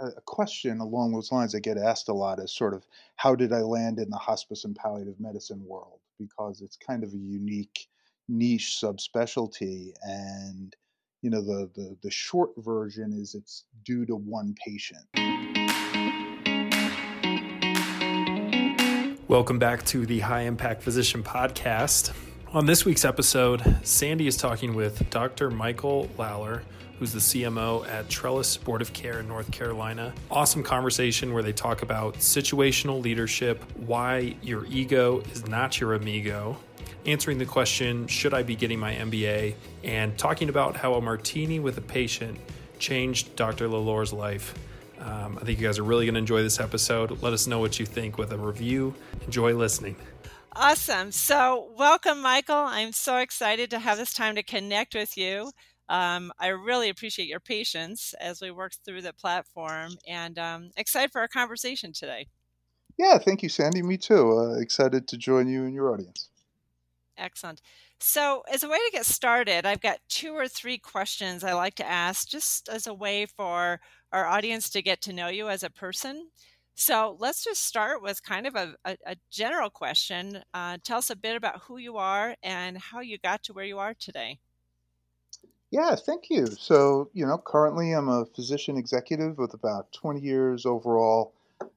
a question along those lines I get asked a lot is sort of how did I land in the hospice and palliative medicine world? Because it's kind of a unique niche subspecialty and you know the, the the short version is it's due to one patient welcome back to the high impact physician podcast on this week's episode sandy is talking with dr michael lawler who's the CMO at Trellis Supportive Care in North Carolina. Awesome conversation where they talk about situational leadership, why your ego is not your amigo, answering the question, Should I be getting my MBA? and talking about how a martini with a patient changed Dr. Lawler's life. Um, I think you guys are really going to enjoy this episode. Let us know what you think with a review. Enjoy listening. Awesome. So, welcome, Michael. I'm so excited to have this time to connect with you. Um, I really appreciate your patience as we work through the platform and um, excited for our conversation today. Yeah, thank you, Sandy. Me too. Uh, excited to join you and your audience. Excellent. So, as a way to get started, I've got two or three questions I like to ask just as a way for our audience to get to know you as a person. So, let's just start with kind of a, a, a general question. Uh, tell us a bit about who you are and how you got to where you are today. Yeah, thank you. So, you know, currently I'm a physician executive with about 20 years overall,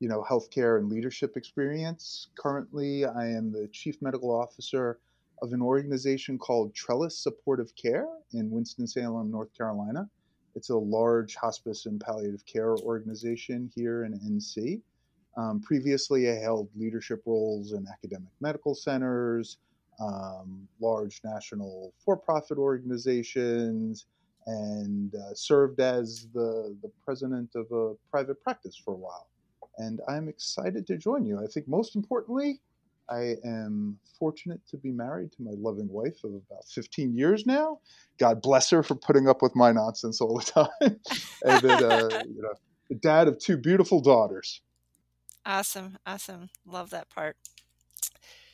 you know, healthcare and leadership experience. Currently, I am the chief medical officer of an organization called Trellis Supportive Care in Winston-Salem, North Carolina. It's a large hospice and palliative care organization here in NC. Um, previously, I held leadership roles in academic medical centers, um, large national for-profit organizations and uh, served as the, the president of a private practice for a while. And I'm excited to join you. I think most importantly, I am fortunate to be married to my loving wife of about 15 years now. God bless her for putting up with my nonsense all the time. and then, uh, you know, the dad of two beautiful daughters. Awesome. Awesome. Love that part.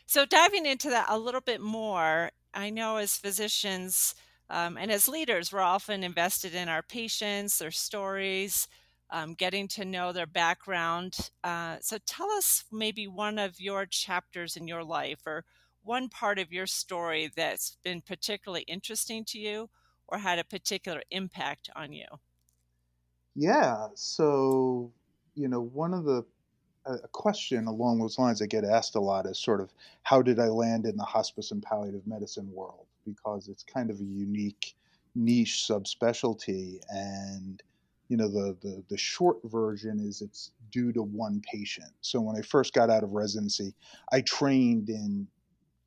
So, diving into that a little bit more, I know as physicians um, and as leaders, we're often invested in our patients, their stories, um, getting to know their background. Uh, so, tell us maybe one of your chapters in your life or one part of your story that's been particularly interesting to you or had a particular impact on you. Yeah. So, you know, one of the a question along those lines I get asked a lot is sort of how did I land in the hospice and palliative medicine world? Because it's kind of a unique niche subspecialty. And, you know, the, the, the short version is it's due to one patient. So when I first got out of residency, I trained in,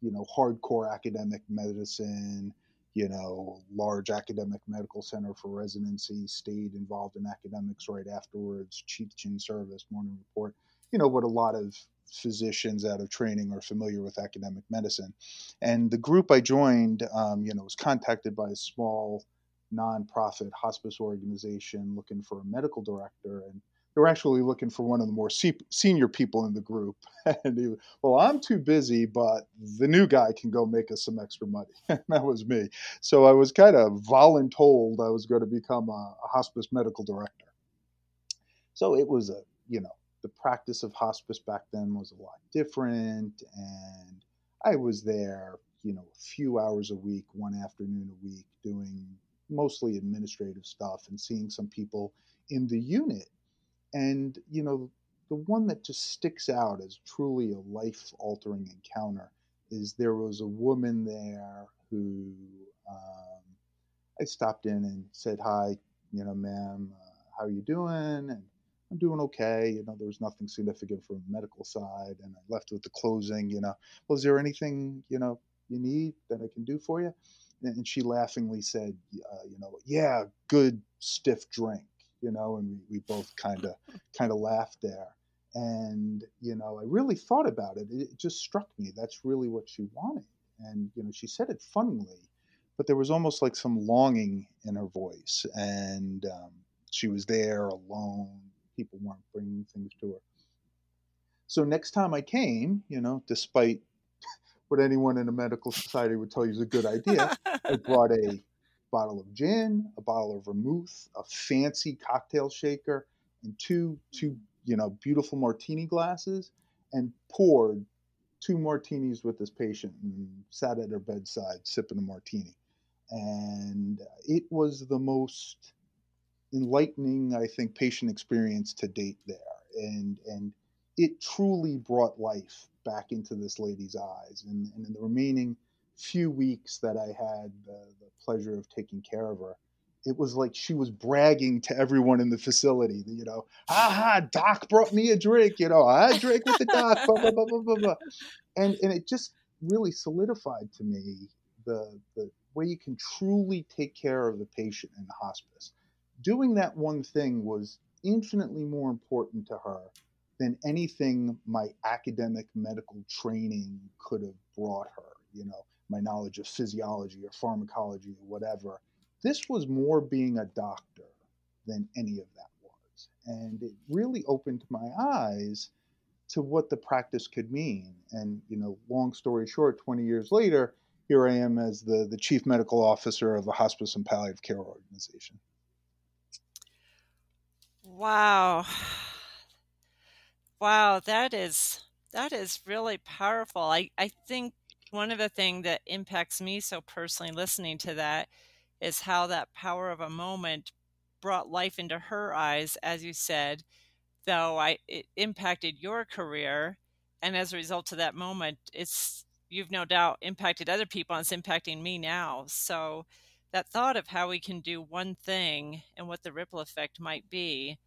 you know, hardcore academic medicine, you know, large academic medical center for residency, stayed involved in academics right afterwards, Chief teaching service, morning report you know what a lot of physicians out of training are familiar with academic medicine. And the group I joined, um, you know, was contacted by a small nonprofit hospice organization looking for a medical director, and they were actually looking for one of the more se- senior people in the group. and he, well, I'm too busy, but the new guy can go make us some extra money. and that was me. So I was kind of voluntold I was going to become a, a hospice medical director. So it was a, you know, the practice of hospice back then was a lot different and i was there you know a few hours a week one afternoon a week doing mostly administrative stuff and seeing some people in the unit and you know the one that just sticks out as truly a life altering encounter is there was a woman there who um, i stopped in and said hi you know ma'am uh, how are you doing and I'm doing okay. You know, there was nothing significant from the medical side. And I left with the closing, you know, well, is there anything, you know, you need that I can do for you? And she laughingly said, uh, you know, yeah, good stiff drink, you know, and we, we both kind of kind of laughed there. And, you know, I really thought about it. It just struck me that's really what she wanted. And, you know, she said it funnily, but there was almost like some longing in her voice. And um, she was there alone, people weren't bringing things to her. So next time I came, you know, despite what anyone in a medical society would tell you is a good idea, I brought a bottle of gin, a bottle of vermouth, a fancy cocktail shaker, and two two you know beautiful martini glasses and poured two martinis with this patient and sat at her bedside sipping a martini. And it was the most enlightening i think patient experience to date there. And and it truly brought life back into this lady's eyes and, and in the remaining few weeks that i had the, the pleasure of taking care of her it was like she was bragging to everyone in the facility, you know, aha, doc brought me a drink, you know, I drank with the doc, blah, blah, blah, blah, blah, blah. And, and it just really solidified to me the, the way you can truly take care of the patient in the hospice. Doing that one thing was infinitely more important to her than anything my academic medical training could have brought her, you know, my knowledge of physiology or pharmacology or whatever this was more being a doctor than any of that was. And it really opened my eyes to what the practice could mean. And, you know, long story short, 20 years later, here I am as the, the chief medical officer of a hospice and palliative care organization. Wow. Wow, that is that is really powerful. I, I think one of the things that impacts me so personally listening to that is how that power of a moment brought life into her eyes, as you said, though I it impacted your career. And as a result of that moment, it's you've no doubt impacted other people and it's impacting me now. So that thought of how we can do one thing and what the ripple effect might be,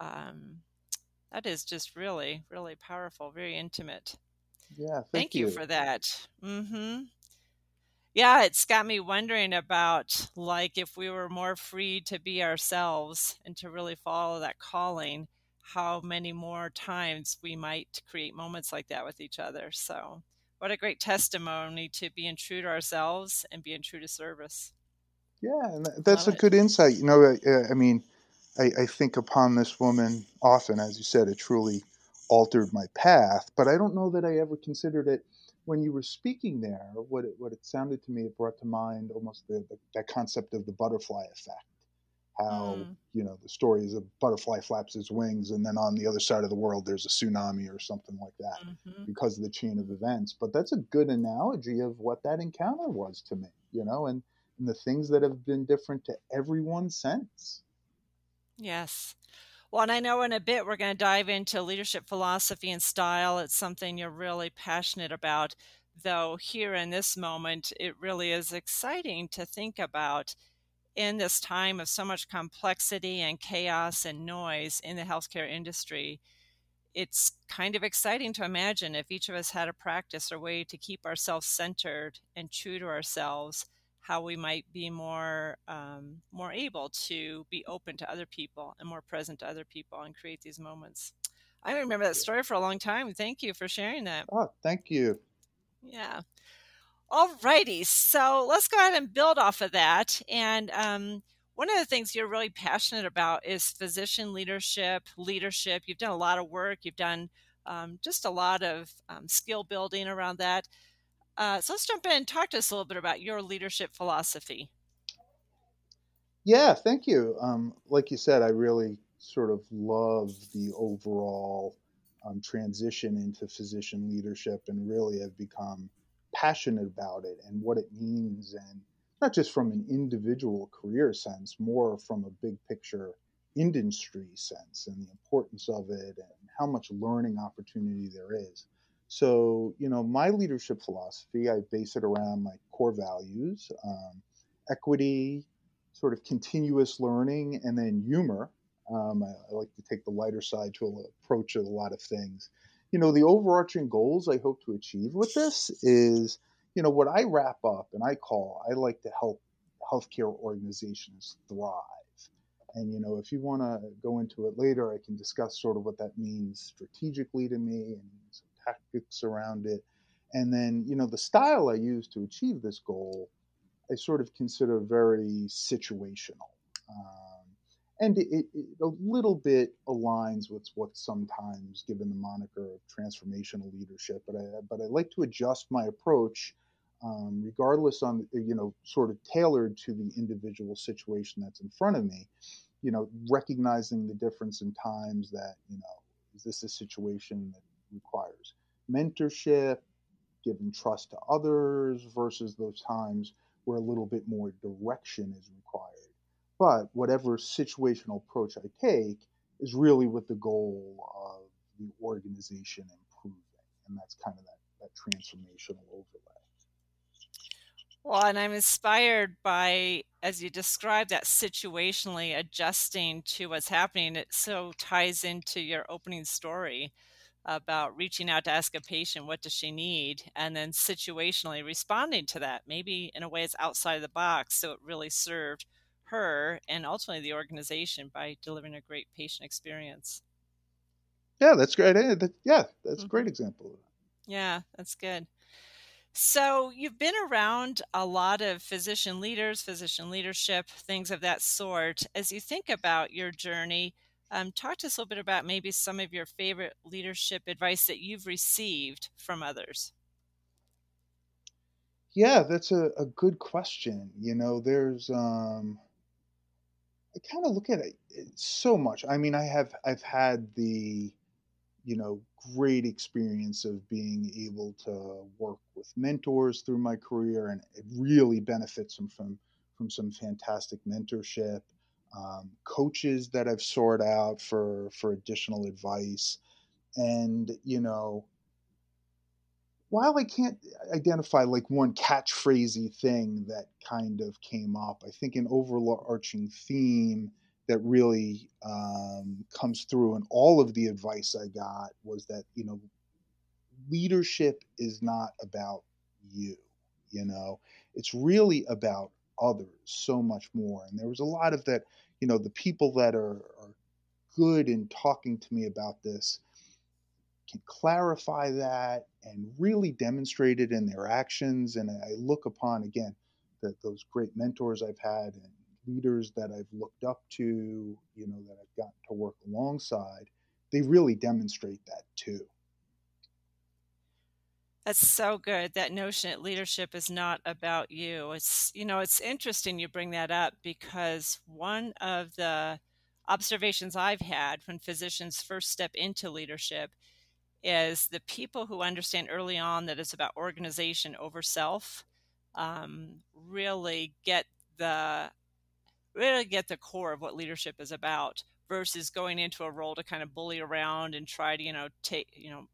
um, that is just really, really powerful, very intimate. Yeah, thank, thank you. you. for that. Mm-hmm yeah, it's got me wondering about like if we were more free to be ourselves and to really follow that calling, how many more times we might create moments like that with each other. So, what a great testimony to being true to ourselves and being true to service. Yeah, and that's Love a it. good insight. You know, I, I mean, I, I think upon this woman often, as you said, it truly altered my path, but I don't know that I ever considered it when you were speaking there, what it, what it sounded to me, it brought to mind almost the, the that concept of the butterfly effect. How mm. you know the story is a butterfly flaps its wings, and then on the other side of the world there's a tsunami or something like that mm-hmm. because of the chain of events. But that's a good analogy of what that encounter was to me, you know, and, and the things that have been different to everyone since. Yes. Well, and I know in a bit we're going to dive into leadership philosophy and style. It's something you're really passionate about, though, here in this moment, it really is exciting to think about in this time of so much complexity and chaos and noise in the healthcare industry. It's kind of exciting to imagine if each of us had a practice or way to keep ourselves centered and true to ourselves how we might be more um, more able to be open to other people and more present to other people and create these moments. I remember that story for a long time. Thank you for sharing that. Oh, thank you. Yeah. All righty. So let's go ahead and build off of that. And um, one of the things you're really passionate about is physician leadership, leadership. You've done a lot of work, you've done um, just a lot of um, skill building around that. Uh, so let's jump in and talk to us a little bit about your leadership philosophy. Yeah, thank you. Um, like you said, I really sort of love the overall um, transition into physician leadership and really have become passionate about it and what it means and not just from an individual career sense, more from a big picture industry sense and the importance of it and how much learning opportunity there is. So, you know, my leadership philosophy, I base it around my core values um, equity, sort of continuous learning, and then humor. Um, I, I, like to take the lighter side to approach a lot of things. You know, the overarching goals I hope to achieve with this is, you know, what I wrap up and I call, I like to help healthcare organizations thrive. And, you know, if you want to go into it later, I can discuss sort of what that means strategically to me and tactics around it. And then, you know, the style I use to achieve this goal, I sort of consider very situational. Um, and it, it, a little bit aligns with what's sometimes given the moniker of transformational leadership. But I, but I like to adjust my approach, um, regardless on you know sort of tailored to the individual situation that's in front of me you know, recognizing the difference in times that, you know, is this a situation that requires mentorship, giving trust to others versus those times where a little bit more direction is required. But whatever situational approach I take is really with the goal of the organization improving. And that's kind of that, that transformational overlay. Well, and I'm inspired by, as you describe that situationally adjusting to what's happening. It so ties into your opening story about reaching out to ask a patient, what does she need? And then situationally responding to that, maybe in a way it's outside of the box. So it really served her and ultimately the organization by delivering a great patient experience. Yeah, that's great. Yeah, that's mm-hmm. a great example. Yeah, that's good. So, you've been around a lot of physician leaders, physician leadership, things of that sort. As you think about your journey, um, talk to us a little bit about maybe some of your favorite leadership advice that you've received from others. Yeah, that's a, a good question. You know, there's, um, I kind of look at it so much. I mean, I have, I've had the, you know, great experience of being able to work with mentors through my career, and it really benefits them from from some fantastic mentorship. Um, coaches that I've sought out for for additional advice, and you know, while I can't identify like one catchphrasy thing that kind of came up, I think an overarching theme that really um, comes through and all of the advice I got was that you know leadership is not about you you know? It's really about others so much more and there was a lot of that you know the people that are, are good in talking to me about this can clarify that and really demonstrate it in their actions and i look upon again that those great mentors i've had and leaders that I've looked up to, you know, that I've gotten to work alongside, they really demonstrate that too. That's so good. That notion that leadership is not about you. It's, you know, it's interesting you bring that up because one of the observations I've had when physicians first step into leadership is the people who understand early on that it's about organization over self um, really get the really get the core of what leadership is about versus going into a role to kind of bully around and try to you know take you know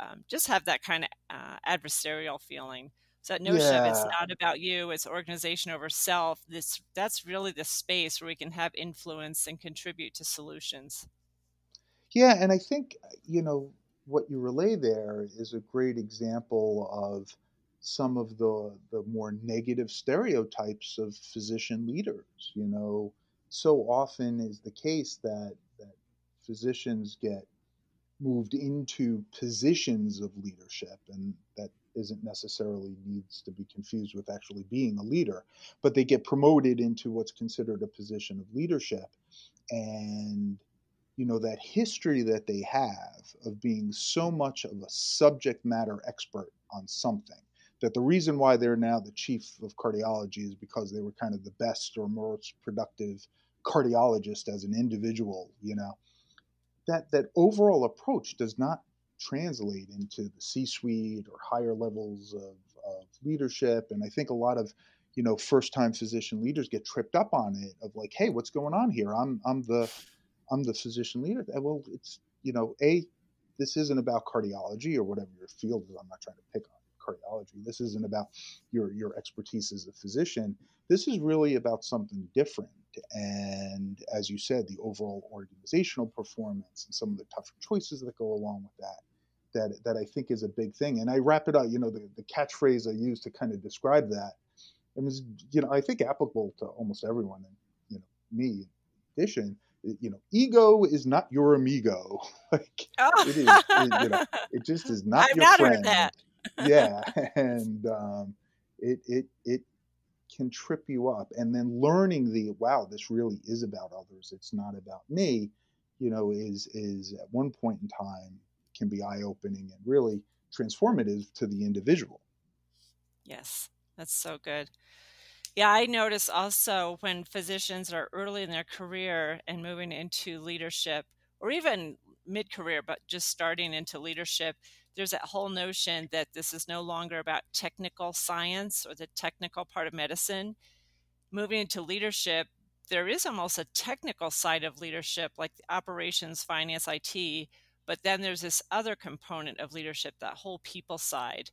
um, just have that kind of uh, adversarial feeling so that notion yeah. of it's not about you it's organization over self this that's really the space where we can have influence and contribute to solutions yeah and i think you know what you relay there is a great example of some of the the more negative stereotypes of physician leaders. You know, so often is the case that that physicians get moved into positions of leadership and that isn't necessarily needs to be confused with actually being a leader but they get promoted into what's considered a position of leadership and you know that history that they have of being so much of a subject matter expert on something that the reason why they're now the chief of cardiology is because they were kind of the best or most productive cardiologist as an individual, you know. That that overall approach does not translate into the C-suite or higher levels of, of leadership. And I think a lot of you know first-time physician leaders get tripped up on it of like, hey, what's going on here? I'm I'm the I'm the physician leader. Well, it's you know, a this isn't about cardiology or whatever your field is. I'm not trying to pick on cardiology. This isn't about your your expertise as a physician. This is really about something different. And as you said, the overall organizational performance and some of the tougher choices that go along with that. That, that I think is a big thing. And I wrap it up, you know, the, the catchphrase I use to kind of describe that. It was, you know, I think applicable to almost everyone, and you know, me in addition you know, ego is not your amigo. like oh. it is, it, you know, it just is not I've your not friend. Yeah, and um, it it it can trip you up. And then learning the wow, this really is about others. It's not about me. You know, is is at one point in time can be eye opening and really transformative to the individual. Yes, that's so good. Yeah, I notice also when physicians are early in their career and moving into leadership, or even mid career, but just starting into leadership, there's that whole notion that this is no longer about technical science or the technical part of medicine. Moving into leadership, there is almost a technical side of leadership, like operations, finance, IT, but then there's this other component of leadership, that whole people side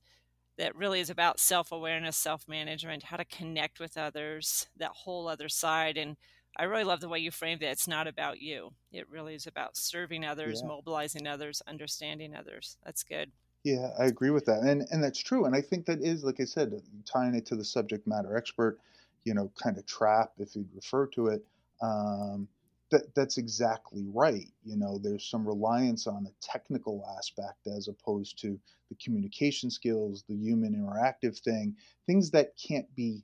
that really is about self awareness, self management, how to connect with others, that whole other side. And I really love the way you framed it. It's not about you, it really is about serving others, yeah. mobilizing others, understanding others. That's good. Yeah, I agree with that. And, and that's true. And I think that is, like I said, tying it to the subject matter expert, you know, kind of trap, if you'd refer to it. Um, that that's exactly right. You know, there's some reliance on a technical aspect as opposed to the communication skills, the human interactive thing, things that can't be,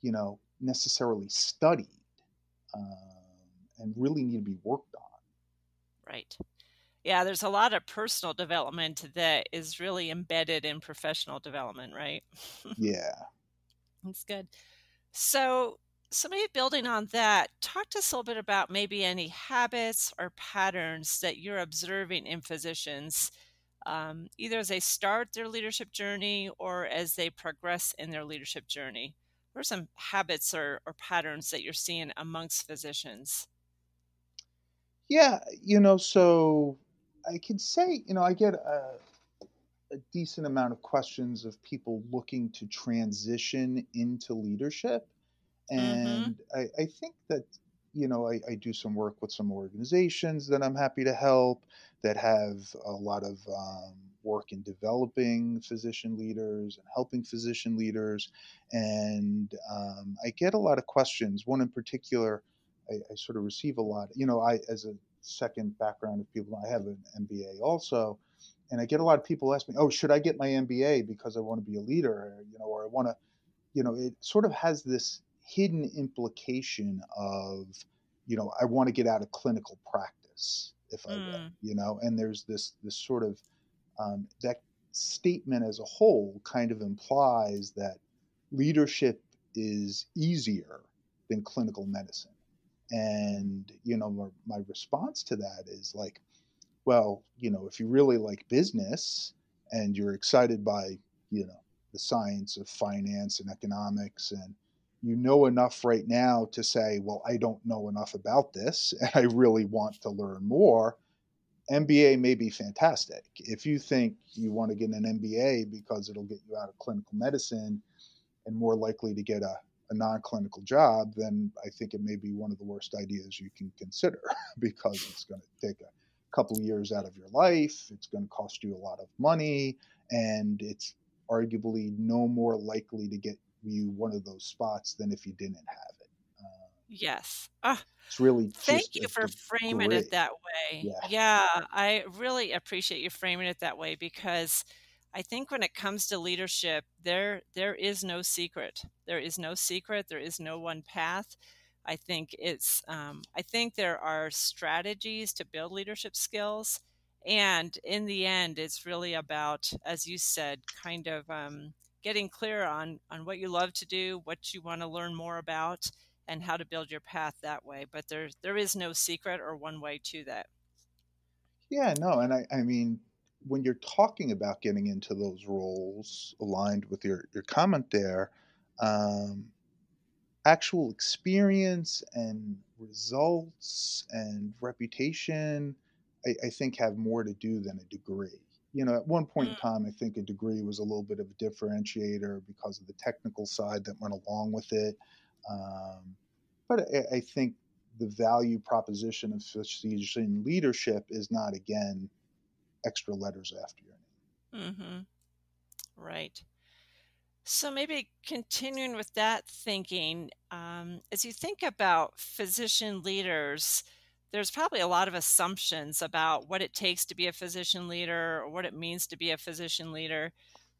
you know, necessarily studied um, and really need to be worked on. Right. Yeah, there's a lot of personal development that is really embedded in professional development, right? yeah. That's good. So, so maybe building on that, talk to us a little bit about maybe any habits or patterns that you're observing in physicians, um, either as they start their leadership journey or as they progress in their leadership journey. What are some habits or, or patterns that you're seeing amongst physicians? Yeah, you know, so I can say, you know, I get a, a decent amount of questions of people looking to transition into leadership Mm-hmm. And mm-hmm. I, I, think that, you know, I, I, do some work with some organizations that I'm happy to help that have a lot of um, work in developing physician leaders and helping physician leaders. And um, I get a lot of questions. One in particular, I, I, sort of receive a lot. You know, I, as a second background of people, I have an MBA also. And I get a lot of people ask me, "Oh, should I get my MBA because I want to be a leader, or, you know, or I want to, you know?" It sort of has this hidden implication of, you know, I want to get out of clinical practice if I mm. will, you know, and there's this this sort of um, that statement as a whole kind of implies that leadership is easier than clinical medicine. And, you know, my, my response to that is like, well, you know, if you really like business and you're excited by, you know, the science of finance and economics and you know enough right now to say, well, I don't know enough about this and I really want to learn more, MBA may be fantastic. If you think you want to get an MBA because it'll get you out of clinical medicine and more likely to get a, a non clinical job, then I think it may be one of the worst ideas you can consider because it's going to take a couple years out of your life, it's going to cost you a lot of money, and it's arguably no more likely to get you one of those spots than if you didn't have yes. Oh, it's really thank you for framing it that way. Yeah. yeah, I really appreciate you framing it that way because I think when it comes to leadership, there there is no secret. There is no secret. There is no one path. I think it's um, I think there are strategies to build leadership skills, and in the end, it's really about, as you said, kind of um, getting clear on on what you love to do, what you want to learn more about, and how to build your path that way. But there there is no secret or one way to that. Yeah, no, and I I mean when you're talking about getting into those roles aligned with your your comment there, um, actual experience and results and reputation, I, I think have more to do than a degree you know, at one point in mm. time, I think a degree was a little bit of a differentiator because of the technical side that went along with it. Um, but I, I, think the value proposition of physician leadership is not, again, extra letters after your name. Mm-hmm. Right. So maybe continuing with that thinking, um, as you think about physician leaders, there's probably a lot of assumptions about what it takes to be a physician leader or what it means to be a physician leader.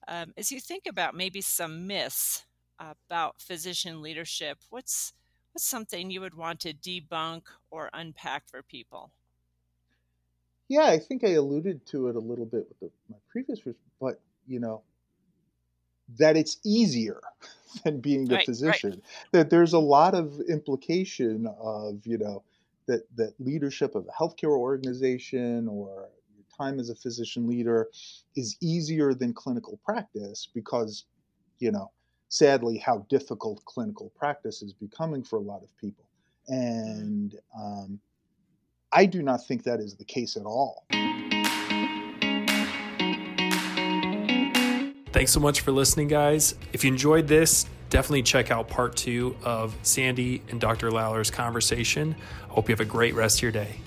Um, as you think about maybe some myths about physician leadership, what's what's something you would want to debunk or unpack for people? Yeah, I think I alluded to it a little bit with the, my previous, but you know, that it's easier than being a Right, right. physician. That there's a lot of implication of, you know, that, that leadership of a healthcare organization or your time as a physician leader is easier than clinical practice because, you know, sadly, how difficult clinical practice is becoming for a lot of people. And um, I do not think that is the case at all. Thanks so much for listening, guys. If you enjoyed this, definitely check out part two of Sandy and Dr. Lawler's conversation. Hope you have a great rest of your day.